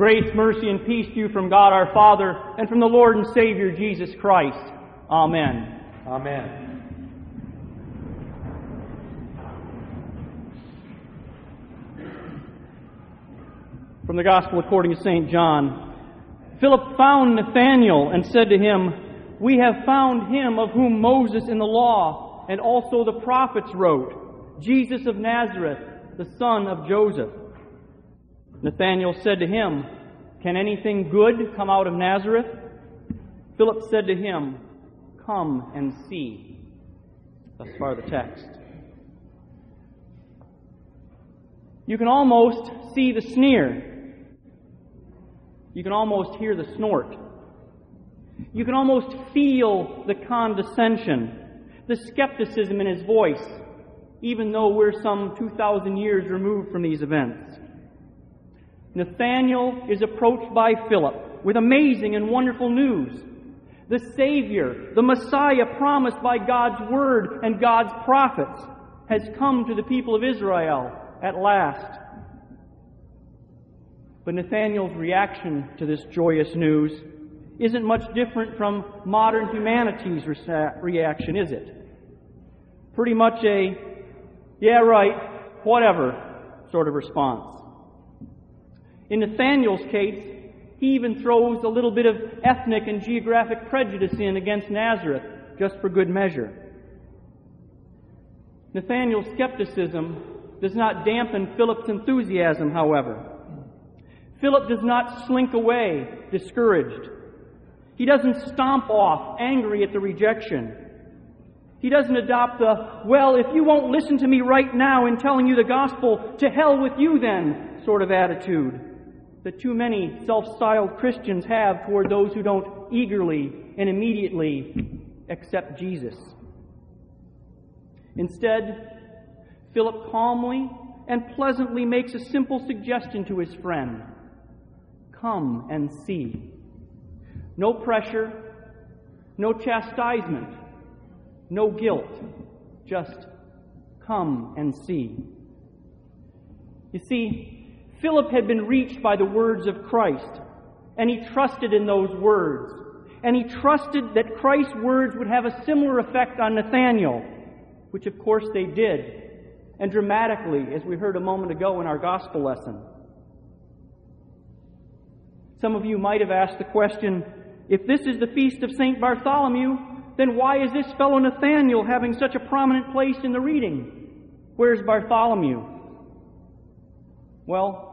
Grace, mercy, and peace to you from God our Father and from the Lord and Savior Jesus Christ. Amen. Amen. From the Gospel according to St. John. Philip found Nathanael and said to him, We have found him of whom Moses in the law and also the prophets wrote, Jesus of Nazareth, the son of Joseph. Nathanael said to him, Can anything good come out of Nazareth? Philip said to him, Come and see. Thus far the text. You can almost see the sneer. You can almost hear the snort. You can almost feel the condescension, the skepticism in his voice, even though we're some 2,000 years removed from these events. Nathanael is approached by Philip with amazing and wonderful news. The Savior, the Messiah promised by God's Word and God's prophets, has come to the people of Israel at last. But Nathanael's reaction to this joyous news isn't much different from modern humanity's reaction, is it? Pretty much a, yeah, right, whatever sort of response. In Nathanael's case, he even throws a little bit of ethnic and geographic prejudice in against Nazareth, just for good measure. Nathanael's skepticism does not dampen Philip's enthusiasm, however. Philip does not slink away discouraged. He doesn't stomp off angry at the rejection. He doesn't adopt the, well, if you won't listen to me right now in telling you the gospel, to hell with you then sort of attitude that too many self styled Christians have toward those who don't eagerly and immediately accept Jesus. Instead, Philip calmly and pleasantly makes a simple suggestion to his friend Come and see. No pressure, no chastisement, no guilt, just come and see. You see, Philip had been reached by the words of Christ, and he trusted in those words. And he trusted that Christ's words would have a similar effect on Nathanael, which of course they did, and dramatically, as we heard a moment ago in our gospel lesson. Some of you might have asked the question if this is the feast of St. Bartholomew, then why is this fellow Nathanael having such a prominent place in the reading? Where's Bartholomew? Well,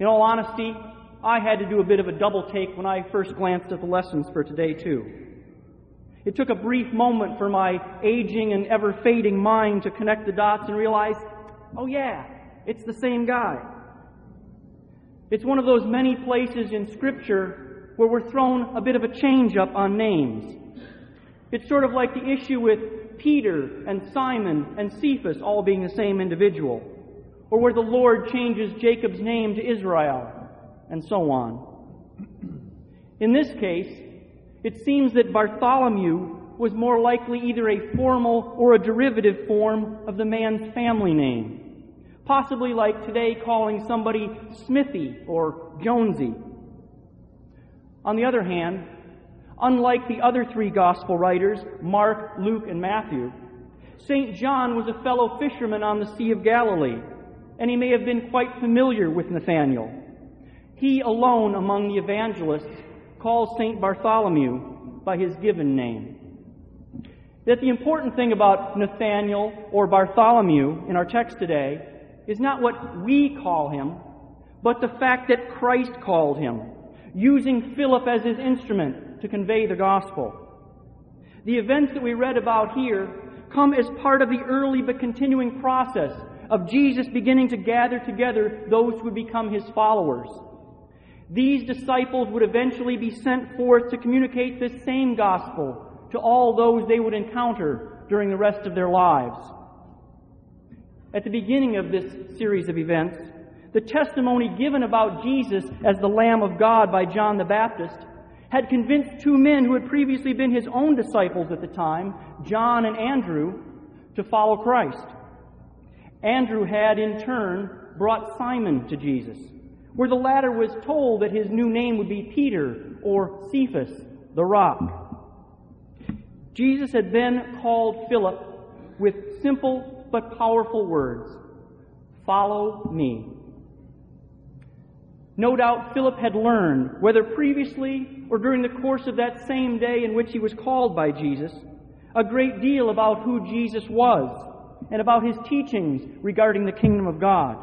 in all honesty, I had to do a bit of a double take when I first glanced at the lessons for today, too. It took a brief moment for my aging and ever fading mind to connect the dots and realize, oh, yeah, it's the same guy. It's one of those many places in Scripture where we're thrown a bit of a change up on names. It's sort of like the issue with Peter and Simon and Cephas all being the same individual or where the Lord changes Jacob's name to Israel, and so on. In this case, it seems that Bartholomew was more likely either a formal or a derivative form of the man's family name, possibly like today calling somebody Smithy or Jonesy. On the other hand, unlike the other three gospel writers, Mark, Luke, and Matthew, St. John was a fellow fisherman on the Sea of Galilee and he may have been quite familiar with Nathanael. He alone among the evangelists calls St. Bartholomew by his given name. That the important thing about Nathanael or Bartholomew in our text today is not what we call him, but the fact that Christ called him, using Philip as his instrument to convey the gospel. The events that we read about here come as part of the early but continuing process of Jesus beginning to gather together those who would become his followers. These disciples would eventually be sent forth to communicate this same gospel to all those they would encounter during the rest of their lives. At the beginning of this series of events, the testimony given about Jesus as the Lamb of God by John the Baptist had convinced two men who had previously been his own disciples at the time, John and Andrew, to follow Christ. Andrew had in turn brought Simon to Jesus where the latter was told that his new name would be Peter or Cephas, the rock. Jesus had then called Philip with simple but powerful words Follow me. No doubt Philip had learned, whether previously or during the course of that same day in which he was called by Jesus, a great deal about who Jesus was and about his teachings regarding the kingdom of God.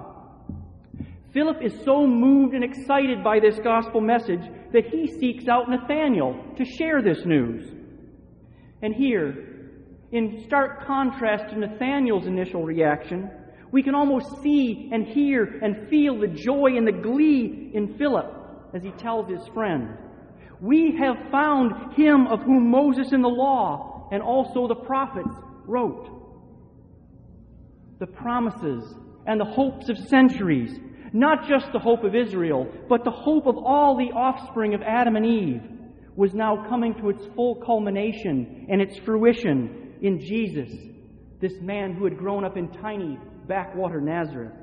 Philip is so moved and excited by this gospel message that he seeks out Nathanael to share this news. And here, in stark contrast to Nathanael's initial reaction, we can almost see and hear and feel the joy and the glee in Philip as he tells his friend, We have found him of whom Moses in the law and also the prophets wrote. The promises and the hopes of centuries, not just the hope of Israel, but the hope of all the offspring of Adam and Eve, was now coming to its full culmination and its fruition in Jesus, this man who had grown up in tiny backwater Nazareth.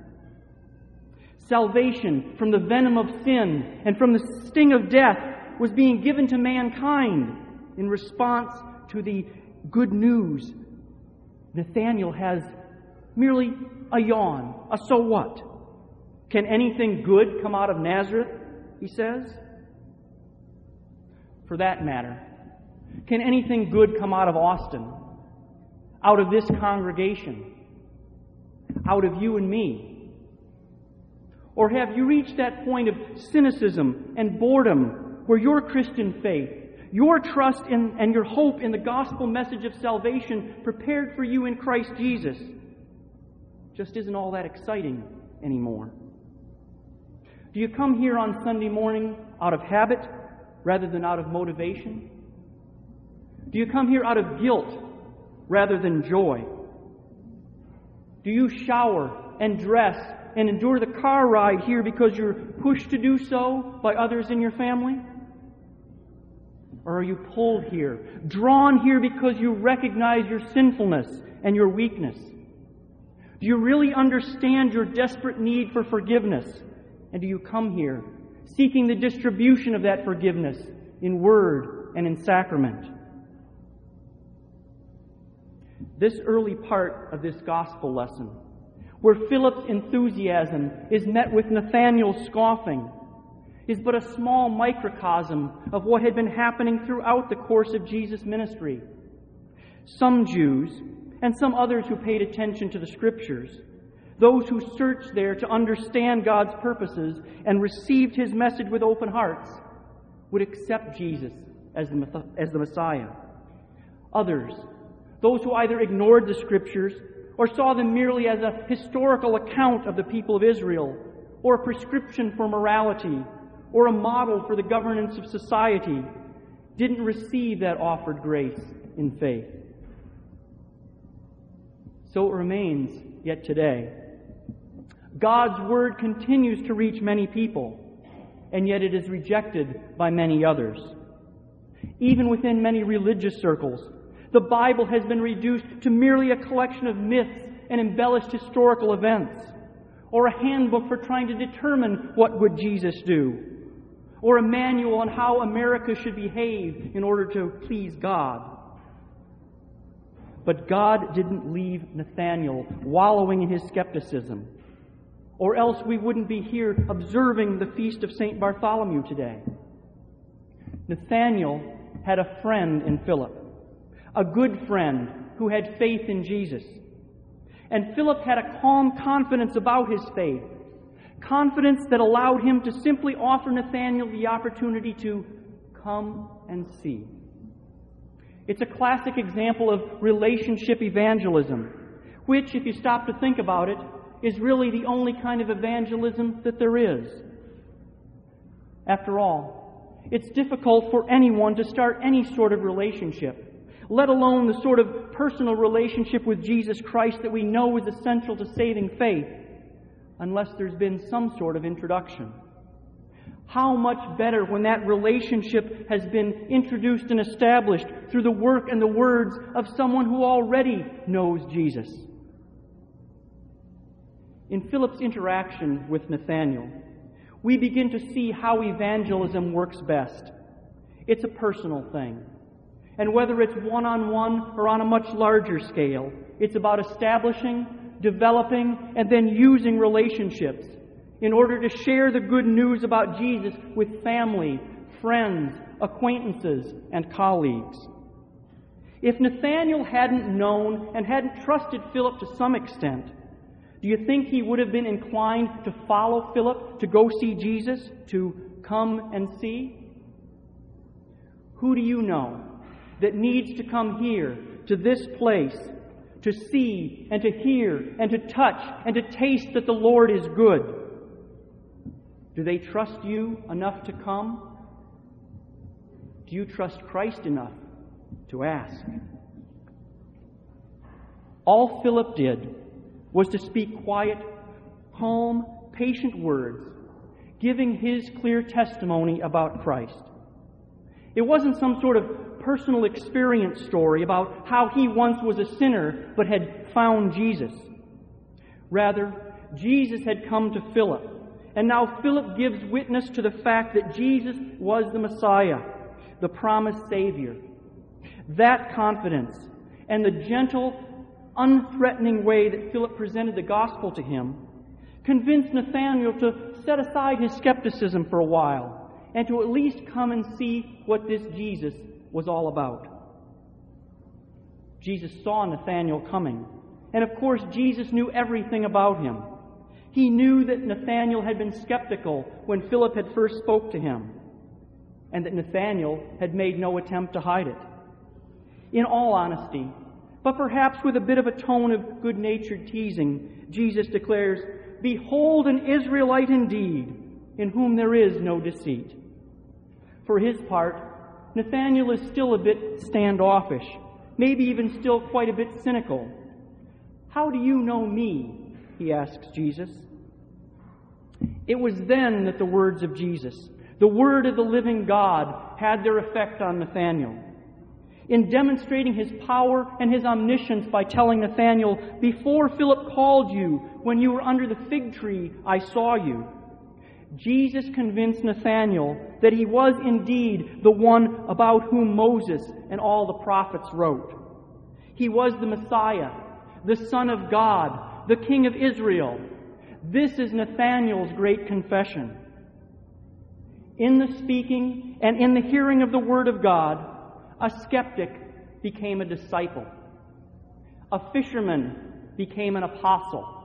Salvation from the venom of sin and from the sting of death was being given to mankind in response to the good news. Nathanael has merely a yawn, a so what. Can anything good come out of Nazareth? He says. For that matter, can anything good come out of Austin? Out of this congregation? out of you and me? Or have you reached that point of cynicism and boredom where your Christian faith, your trust in, and your hope in the gospel message of salvation prepared for you in Christ Jesus just isn't all that exciting anymore? Do you come here on Sunday morning out of habit rather than out of motivation? Do you come here out of guilt rather than joy? Do you shower and dress and endure the car ride here because you're pushed to do so by others in your family? Or are you pulled here, drawn here because you recognize your sinfulness and your weakness? Do you really understand your desperate need for forgiveness? And do you come here seeking the distribution of that forgiveness in word and in sacrament? this early part of this gospel lesson, where Philip's enthusiasm is met with Nathanael's scoffing, is but a small microcosm of what had been happening throughout the course of Jesus' ministry. Some Jews, and some others who paid attention to the Scriptures, those who searched there to understand God's purposes and received His message with open hearts, would accept Jesus as the, as the Messiah. Others those who either ignored the scriptures or saw them merely as a historical account of the people of Israel, or a prescription for morality, or a model for the governance of society, didn't receive that offered grace in faith. So it remains yet today. God's word continues to reach many people, and yet it is rejected by many others. Even within many religious circles, the Bible has been reduced to merely a collection of myths and embellished historical events, or a handbook for trying to determine what would Jesus do, or a manual on how America should behave in order to please God. But God didn't leave Nathanael wallowing in his skepticism, or else we wouldn't be here observing the feast of St. Bartholomew today. Nathanael had a friend in Philip a good friend who had faith in Jesus. And Philip had a calm confidence about his faith, confidence that allowed him to simply offer Nathanael the opportunity to come and see. It's a classic example of relationship evangelism, which, if you stop to think about it, is really the only kind of evangelism that there is. After all, it's difficult for anyone to start any sort of relationship let alone the sort of personal relationship with Jesus Christ that we know is essential to saving faith, unless there's been some sort of introduction. How much better when that relationship has been introduced and established through the work and the words of someone who already knows Jesus. In Philip's interaction with Nathanael, we begin to see how evangelism works best. It's a personal thing. And whether it's one on one or on a much larger scale, it's about establishing, developing, and then using relationships in order to share the good news about Jesus with family, friends, acquaintances, and colleagues. If Nathanael hadn't known and hadn't trusted Philip to some extent, do you think he would have been inclined to follow Philip to go see Jesus, to come and see? Who do you know that needs to come here, to this place, to see and to hear and to touch and to taste that the Lord is good? Do they trust you enough to come? Do you trust Christ enough to ask? All Philip did was to speak quiet, calm, patient words, giving his clear testimony about Christ. It wasn't some sort of personal experience story about how he once was a sinner but had found Jesus. Rather, Jesus had come to Philip, and now Philip gives witness to the fact that Jesus was the Messiah, the promised Savior. That confidence and the gentle, unthreatening way that Philip presented the gospel to him convinced Nathanael to set aside his skepticism for a while and to at least come and see what this Jesus was all about. Jesus saw Nathanael coming, and of course, Jesus knew everything about him. He knew that Nathanael had been skeptical when Philip had first spoke to him, and that Nathanael had made no attempt to hide it. In all honesty, but perhaps with a bit of a tone of good natured teasing, Jesus declares, Behold an Israelite indeed, in whom there is no deceit. For his part, Nathanael is still a bit standoffish, maybe even still quite a bit cynical. How do you know me? He asks Jesus. It was then that the words of Jesus, the word of the living God, had their effect on Nathanael in demonstrating his power and his omniscience by telling Nathanael, Before Philip called you, when you were under the fig tree, I saw you. Jesus convinced Nathanael that he was indeed the one about whom Moses and all the prophets wrote. He was the Messiah, the Son of God, the King of Israel. This is Nathanael's great confession. In the speaking and in the hearing of the Word of God, a skeptic became a disciple. A fisherman became an apostle.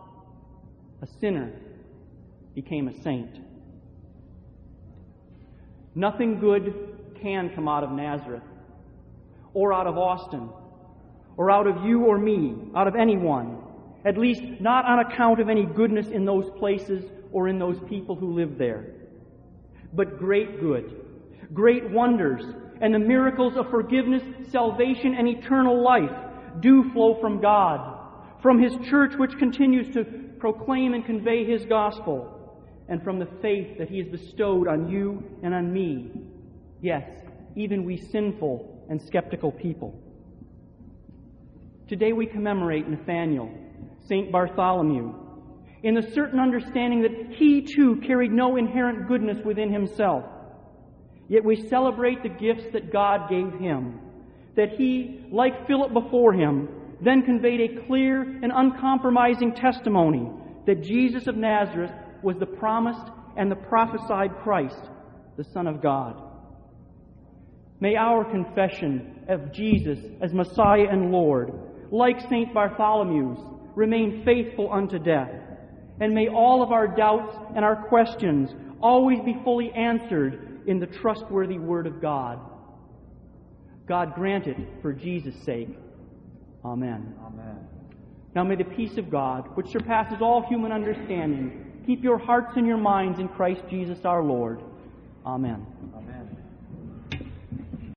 A sinner became a saint. Nothing good can come out of Nazareth, or out of Austin, or out of you or me, out of anyone, at least not on account of any goodness in those places or in those people who live there. But great good, great wonders, and the miracles of forgiveness, salvation, and eternal life do flow from God, from His church, which continues to proclaim and convey His gospel, and from the faith that He has bestowed on you and on me. Yes, even we sinful and skeptical people. Today we commemorate Nathanael, St. Bartholomew, in the certain understanding that he too carried no inherent goodness within himself Yet we celebrate the gifts that God gave him. That he, like Philip before him, then conveyed a clear and uncompromising testimony that Jesus of Nazareth was the promised and the prophesied Christ, the Son of God. May our confession of Jesus as Messiah and Lord, like St. Bartholomew's, remain faithful unto death. And may all of our doubts and our questions always be fully answered in the trustworthy Word of God. God grant it for Jesus' sake. Amen. Amen. Now may the peace of God, which surpasses all human understanding, keep your hearts and your minds in Christ Jesus our Lord. Amen.